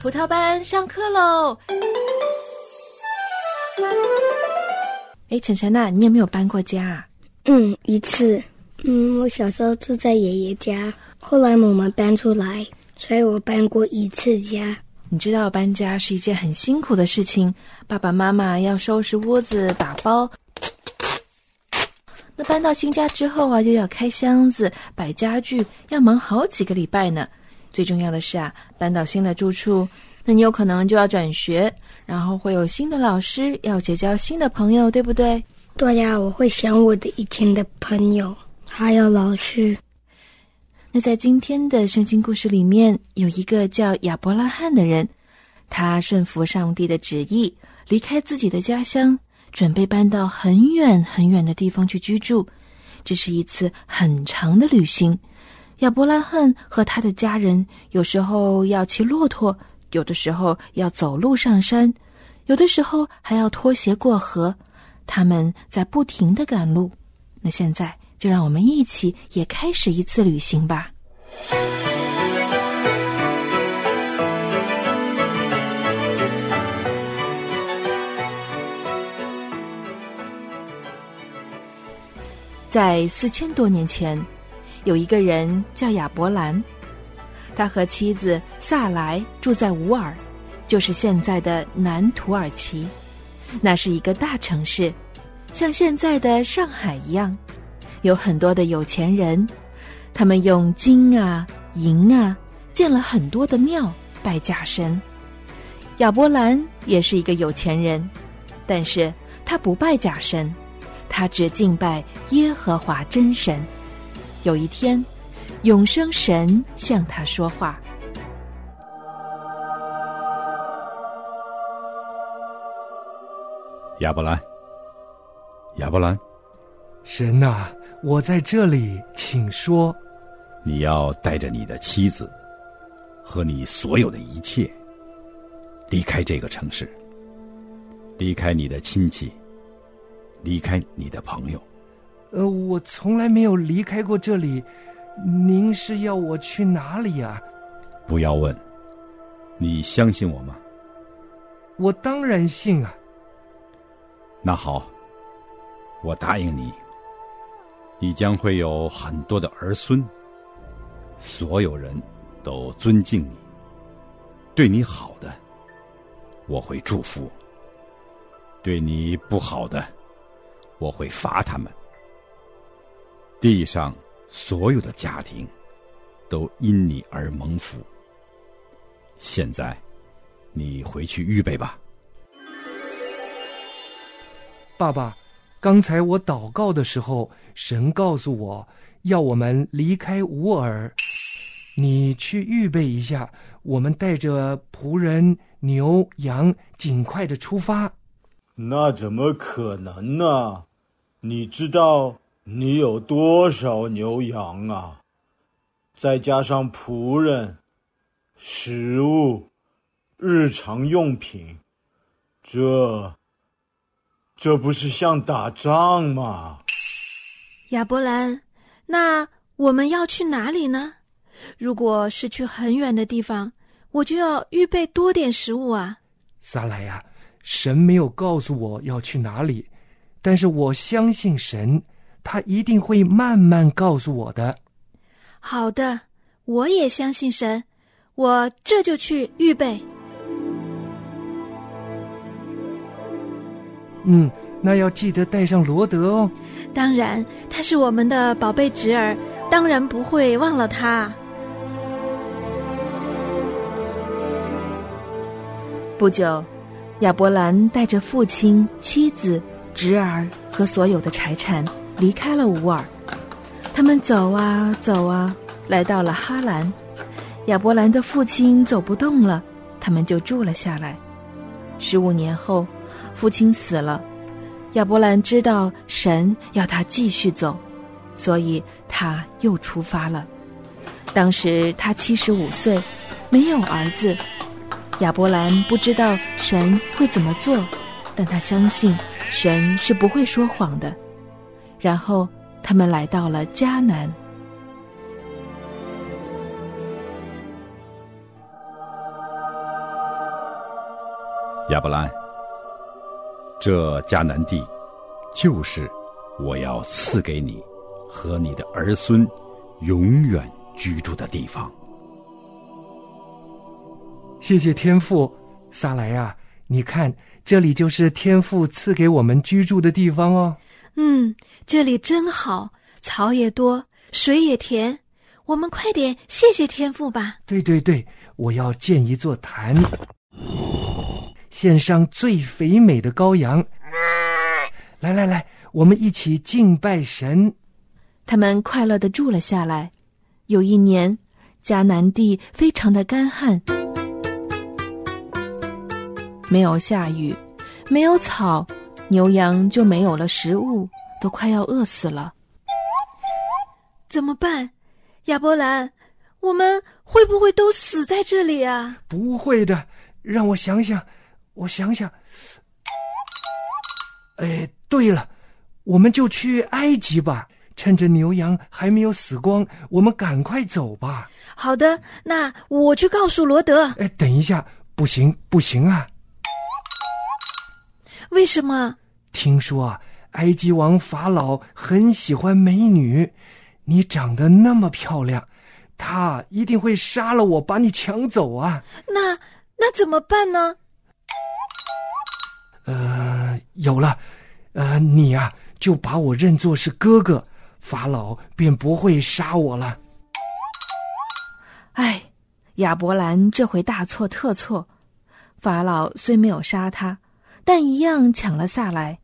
葡萄班上课喽！哎，晨晨呐，你有没有搬过家啊？嗯，一次。嗯，我小时候住在爷爷家，后来我们搬出来，所以我搬过一次家。你知道搬家是一件很辛苦的事情，爸爸妈妈要收拾屋子、打包。那搬到新家之后啊，又要开箱子、摆家具，要忙好几个礼拜呢。最重要的是啊，搬到新的住处，那你有可能就要转学，然后会有新的老师，要结交新的朋友，对不对？对呀，我会想我的以前的朋友，还有老师。那在今天的圣经故事里面，有一个叫亚伯拉罕的人，他顺服上帝的旨意，离开自己的家乡，准备搬到很远很远的地方去居住。这是一次很长的旅行。亚伯拉罕和他的家人有时候要骑骆驼，有的时候要走路上山，有的时候还要拖鞋过河。他们在不停的赶路。那现在就让我们一起也开始一次旅行吧。在四千多年前。有一个人叫亚伯兰，他和妻子萨莱住在乌尔，就是现在的南土耳其。那是一个大城市，像现在的上海一样，有很多的有钱人，他们用金啊、银啊建了很多的庙拜假神。亚伯兰也是一个有钱人，但是他不拜假神，他只敬拜耶和华真神。有一天，永生神向他说话：“亚伯兰，亚伯兰，神呐，我在这里，请说。你要带着你的妻子和你所有的一切离开这个城市，离开你的亲戚，离开你的朋友。”呃，我从来没有离开过这里，您是要我去哪里呀？不要问，你相信我吗？我当然信啊。那好，我答应你，你将会有很多的儿孙，所有人都尊敬你，对你好的，我会祝福；对你不好的，我会罚他们。地上所有的家庭都因你而蒙福。现在，你回去预备吧。爸爸，刚才我祷告的时候，神告诉我要我们离开乌尔，你去预备一下，我们带着仆人、牛、羊，尽快的出发。那怎么可能呢？你知道？你有多少牛羊啊？再加上仆人、食物、日常用品，这这不是像打仗吗？亚伯兰，那我们要去哪里呢？如果是去很远的地方，我就要预备多点食物啊。撒莱呀，神没有告诉我要去哪里，但是我相信神。他一定会慢慢告诉我的。好的，我也相信神，我这就去预备。嗯，那要记得带上罗德哦。当然，他是我们的宝贝侄儿，当然不会忘了他。不久，亚伯兰带着父亲、妻子、侄儿和所有的财产。离开了乌尔，他们走啊走啊，来到了哈兰。亚伯兰的父亲走不动了，他们就住了下来。十五年后，父亲死了，亚伯兰知道神要他继续走，所以他又出发了。当时他七十五岁，没有儿子。亚伯兰不知道神会怎么做，但他相信神是不会说谎的。然后他们来到了迦南。亚伯兰，这迦南地，就是我要赐给你和你的儿孙永远居住的地方。谢谢天父，萨来呀、你看这里就是天父赐给我们居住的地方哦。嗯，这里真好，草也多，水也甜。我们快点谢谢天父吧。对对对，我要建一座坛，献上最肥美的羔羊。来来来，我们一起敬拜神。他们快乐的住了下来。有一年，迦南地非常的干旱，没有下雨，没有草，牛羊就没有了食物，都快要饿死了。怎么办，亚伯兰？我们会不会都死在这里啊？不会的，让我想想，我想想。哎，对了，我们就去埃及吧，趁着牛羊还没有死光，我们赶快走吧。好的，那我去告诉罗德。哎，等一下，不行，不行啊！为什么？听说啊，埃及王法老很喜欢美女，你长得那么漂亮，他一定会杀了我，把你抢走啊！那那怎么办呢？呃，有了，呃，你呀、就把我认作是哥哥，法老便不会杀我了。哎，亚伯兰这回大错特错。法老虽没有杀他，但一样抢了下来。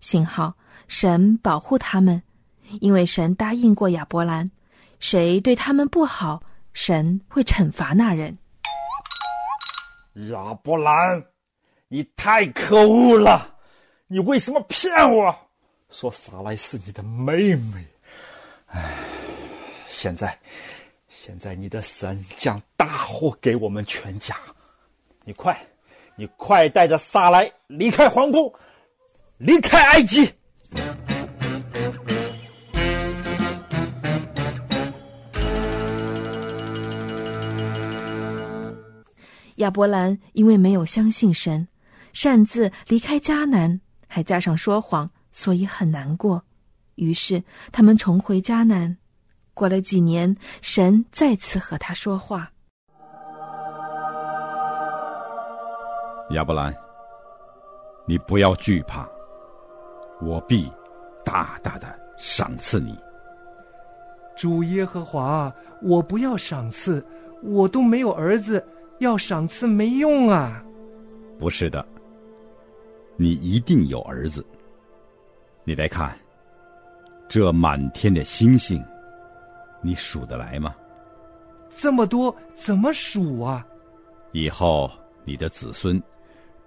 幸好神保护他们，因为神答应过亚伯兰，谁对他们不好，神会惩罚那人。亚伯兰，你太可恶了！你为什么骗我？说撒莱是你的妹妹。唉，现在，现在你的神将大祸给我们全家。你快，你快带着撒莱离开皇宫，离开埃及。亚伯兰因为没有相信神，擅自离开迦南，还加上说谎，所以很难过。于是他们重回迦南。过了几年，神再次和他说话。亚伯兰，你不要惧怕，我必大大的赏赐你。主耶和华，我不要赏赐，我都没有儿子，要赏赐没用啊！不是的，你一定有儿子。你来看，这满天的星星，你数得来吗？这么多怎么数啊？以后你的子孙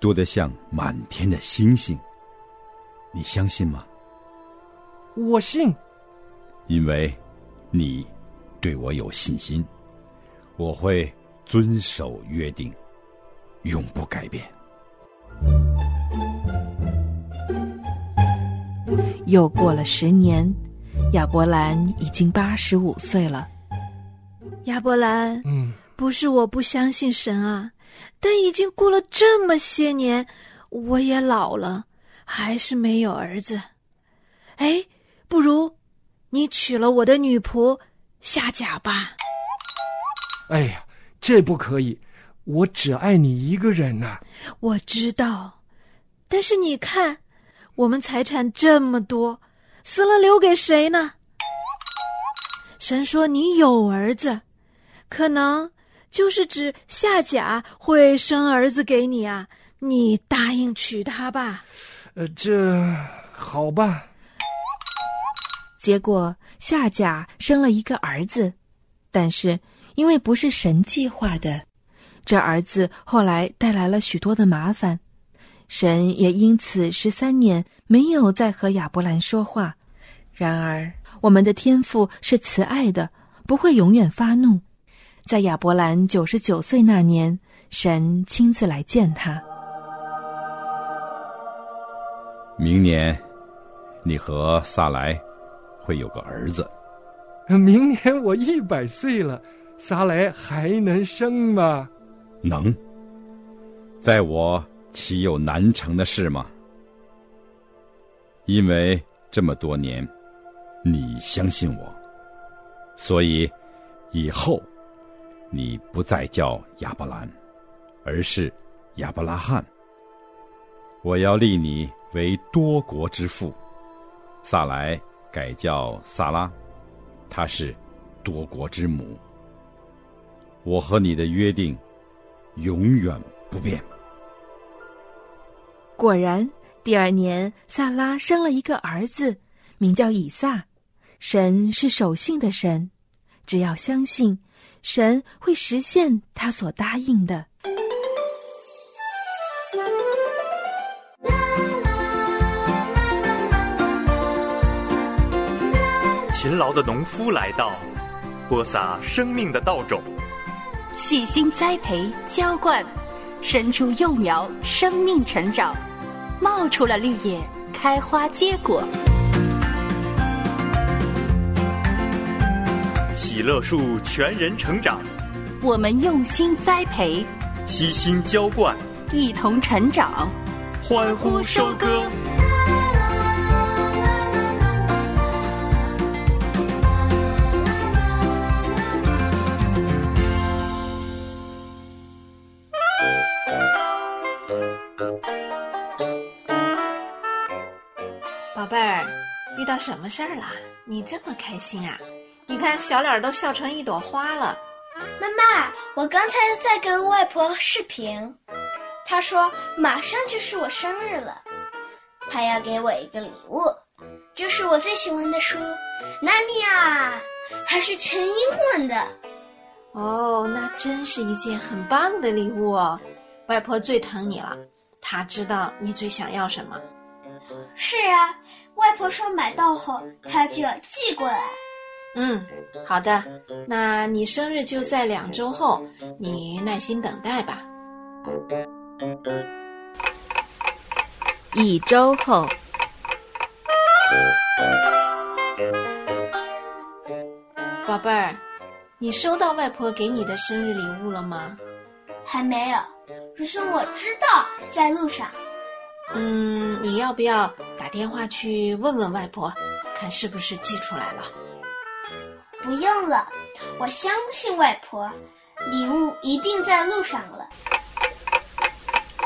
多得像满天的星星，你相信吗？我信。因为你对我有信心，我会遵守约定，永不改变。又过了十年，亚伯兰已经八十五岁了。亚伯兰，嗯，不是我不相信神啊，但已经过了这么些年，我也老了，还是没有儿子。哎，不如你娶了我的女仆夏甲吧。哎呀，这不可以，我只爱你一个人呐、我知道，但是你看，我们财产这么多，死了留给谁呢？神说你有儿子，可能就是指夏甲会生儿子给你啊，你答应娶她吧。呃，这好吧。结果夏甲生了一个儿子，但是因为不是神计划的，这儿子后来带来了许多的麻烦，神也因此十三年没有再和亚伯兰说话。然而，我们的天赋是慈爱的，不会永远发怒。在亚伯兰九十九岁那年，神亲自来见他。明年，你和萨莱会有个儿子。明年我一百岁了，萨莱还能生吗？能，在我岂有难成的事吗？因为这么多年，你相信我，所以以后你不再叫亚伯兰，而是亚伯拉罕。我要立你为多国之父。萨来改叫萨拉，她是多国之母。我和你的约定永远不变。果然。第二年，萨拉生了一个儿子，名叫以撒。神是守信的神，只要相信，神会实现他所答应的。勤劳的农夫来到，播撒生命的稻种，细心栽培浇灌，生出幼苗，生命成长。冒出了绿叶，开花结果。喜乐树全人成长，我们用心栽培，悉心浇灌，一同成长，欢呼收割。宝贝儿遇到什么事儿了？你这么开心啊？你看小脸都笑成一朵花了。妈妈，我刚才在跟外婆视频，她说马上就是我生日了，她要给我一个礼物，就是我最喜欢的书《纳尼亚》，还是全英文的。哦，那真是一件很棒的礼物哦。外婆最疼你了，她知道你最想要什么。是呀。外婆说买到后，她就要寄过来。嗯，好的，那你生日就在两周后，你耐心等待吧。一周后，宝贝儿，你收到外婆给你的生日礼物了吗？还没有，只是我知道在路上。嗯，你要不要打电话去问问外婆，看是不是寄出来了？不用了，我相信外婆，礼物一定在路上了。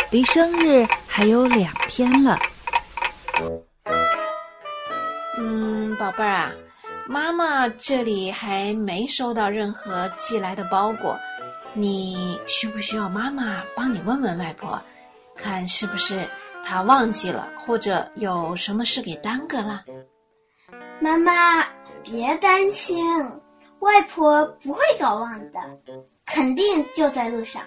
离生日还有两天了。嗯，宝贝儿啊，妈妈这里还没收到任何寄来的包裹，你需不需要妈妈帮你问问外婆，看是不是？她忘记了，或者有什么事给耽搁了。妈妈，别担心，外婆不会搞忘的，肯定就在路上。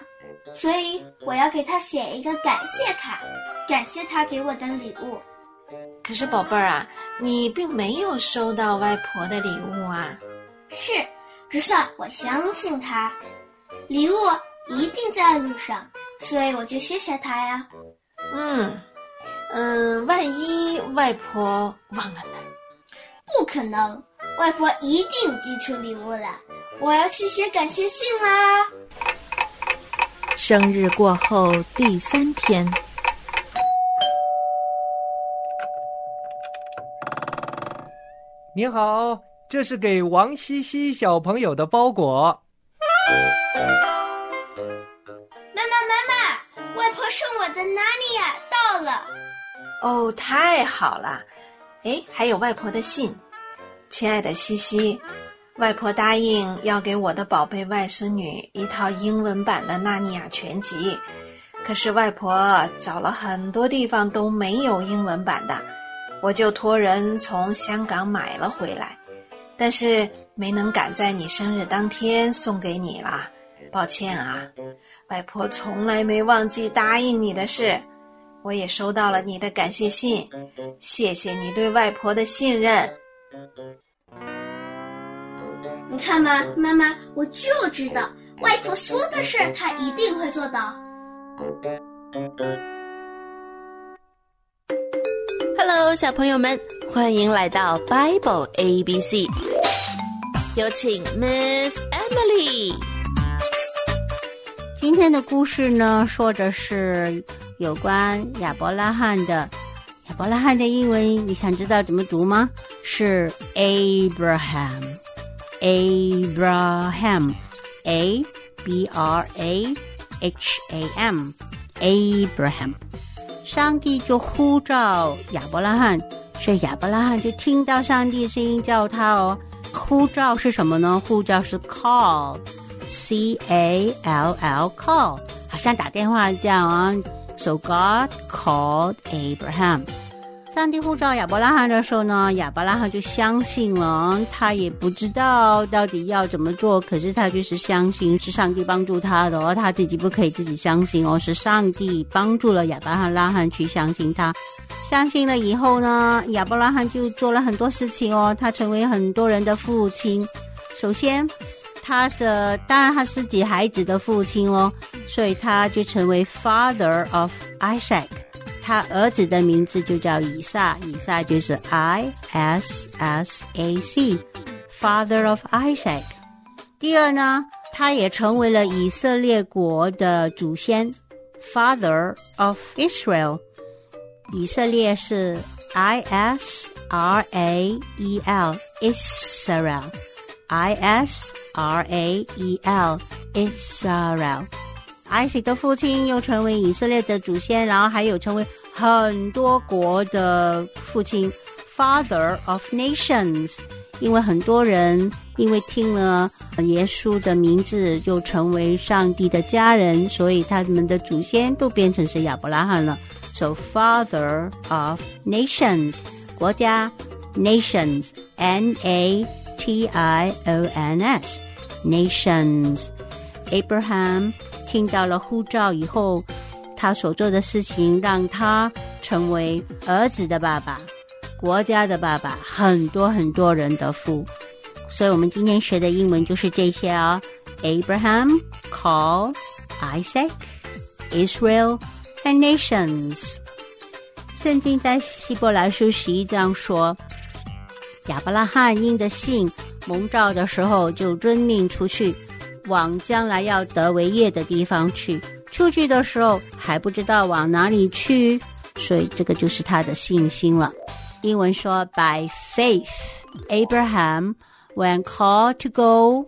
所以我要给她写一个感谢卡，感谢她给我的礼物。可是宝贝儿啊，你并没有收到外婆的礼物啊。是，只是我相信她，礼物一定在路上，所以我就谢谢她呀。嗯。嗯，万一外婆忘了呢？不可能，外婆一定寄出礼物了。我要去写感谢信啦！生日过后第三天，您好，这是给王西西小朋友的包裹。妈妈，妈妈，外婆送我的纳尼亚到了。哦，太好了！哎，还有外婆的信，亲爱的西西，外婆答应要给我的宝贝外孙女一套英文版的《纳尼亚全集》，可是外婆找了很多地方都没有英文版的，我就托人从香港买了回来，但是没能赶在你生日当天送给你了，抱歉啊！外婆从来没忘记答应你的事。我也收到了你的感谢信，谢谢你对外婆的信任。你看嘛，妈妈，我就知道外婆说的事，她一定会做到。Hello，小朋友们，欢迎来到 Bible A B C，有请 Miss Emily。今天的故事呢，说的是有关亚伯拉罕的。亚伯拉罕的英文，你想知道怎么读吗？是 Abraham，Abraham，A B R A H A M，Abraham。上帝就呼召亚伯拉罕，所以亚伯拉罕就听到上帝声音叫他哦。呼召是什么呢？呼召是 call，C A L L call，好像打电话这样啊。So God called Abraham。 上帝呼召亚伯拉罕的时候呢，亚伯拉罕就相信了。他也不知道到底要怎么做，可是他就是相信是上帝帮助他的哦。他自己不可以自己相信哦，是上帝帮助了亚伯拉罕去相信他。相信了以后呢，亚伯拉罕就做了很多事情哦。他成为很多人的父亲。首先，他的当然他自己孩子的父亲哦，所以他就成为 Father of Isaac。他儿子的名字就叫以撒，以撒就是 I S S A C，Father of Isaac。第二呢，他也成为了以色列国的祖先，Father of Israel。以色列是 I S R A E L，Israel，I S R A E L，Israel。艾希的父亲又成为以色列的祖先，然后还有成为很多国的父亲，Father of Nations。因为很多人因为听了耶稣的名字，就成为上帝的家人，所以他们的祖先都变成是亚伯拉罕了。So Father of Nations，国家，Nations，N A T I O N S，Nations，Abraham。听到了呼召以后，他所做的事情让他成为儿子的爸爸，国家的爸爸，很多很多人的父。所以，我们今天学的英文就是这些哦。Abraham call, Isaac, Israel, and nations。圣经在希伯来书十一章说，亚伯拉罕因着信蒙召的时候，就遵命出去。往将来要得为业的地方去，出去的时候还不知道往哪里去，所以这个就是他的信心了。英文说：“By faith, Abraham, when called to go,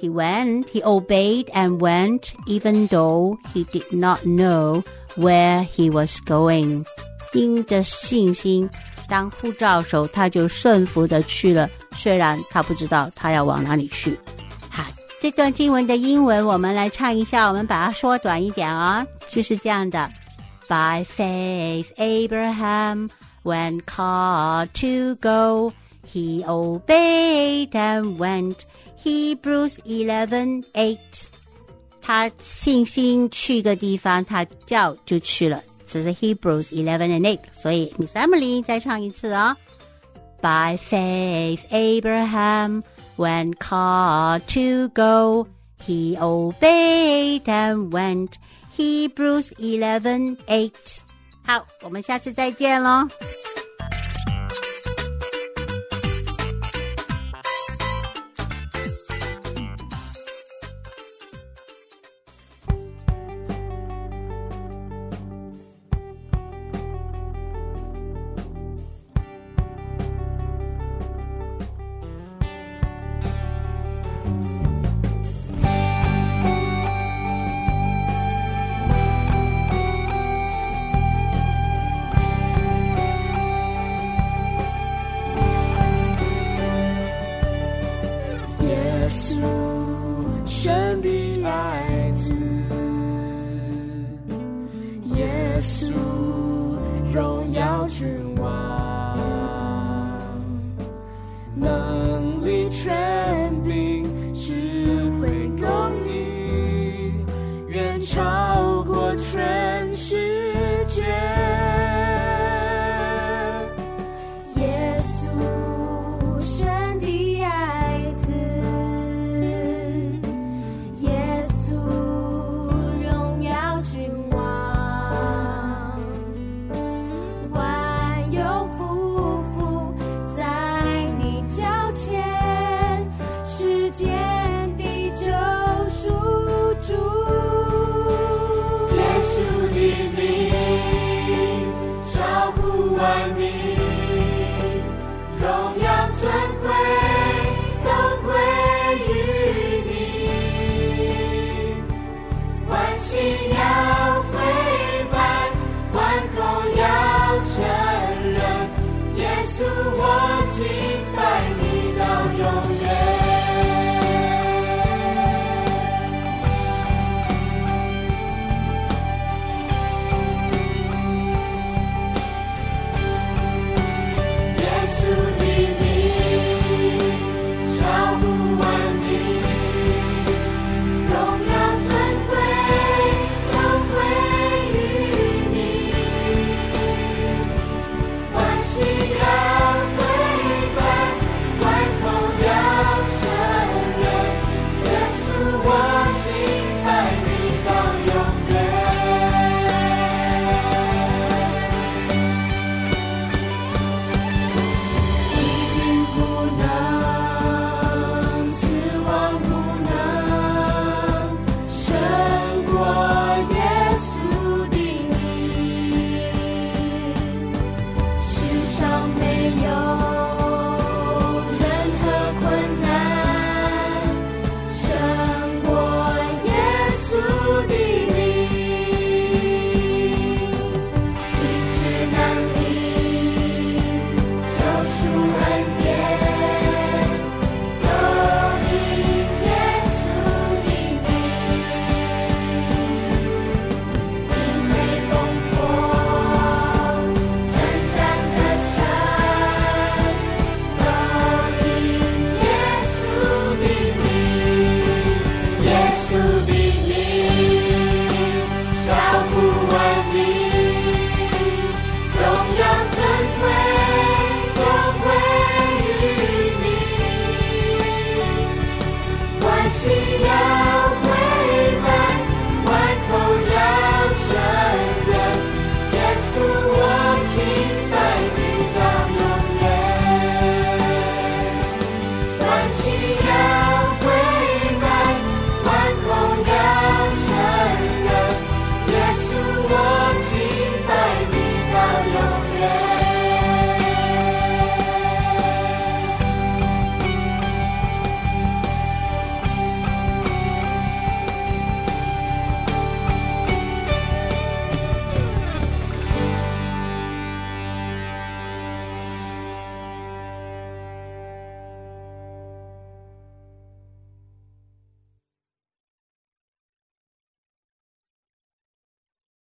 he went. He obeyed and went, even though he did not know where he was going.” 因着信心，当呼召时候，他就顺服的去了，虽然他不知道他要往哪里去。 这段经文的英文，我们来唱一下，我们把它缩短一点啊、哦，就是这样的：By faith, Abraham, when called to go, he obeyed and went. Hebrews eleven eight，他信心去个地方，他叫就去了。这是 Hebrews eleven and eight，所以 Miss Emily 再唱一次啊、哦。By faith, Abraham when called to go, he obeyed and went. Hebrews eleven eight. 好，我们下次再见喽。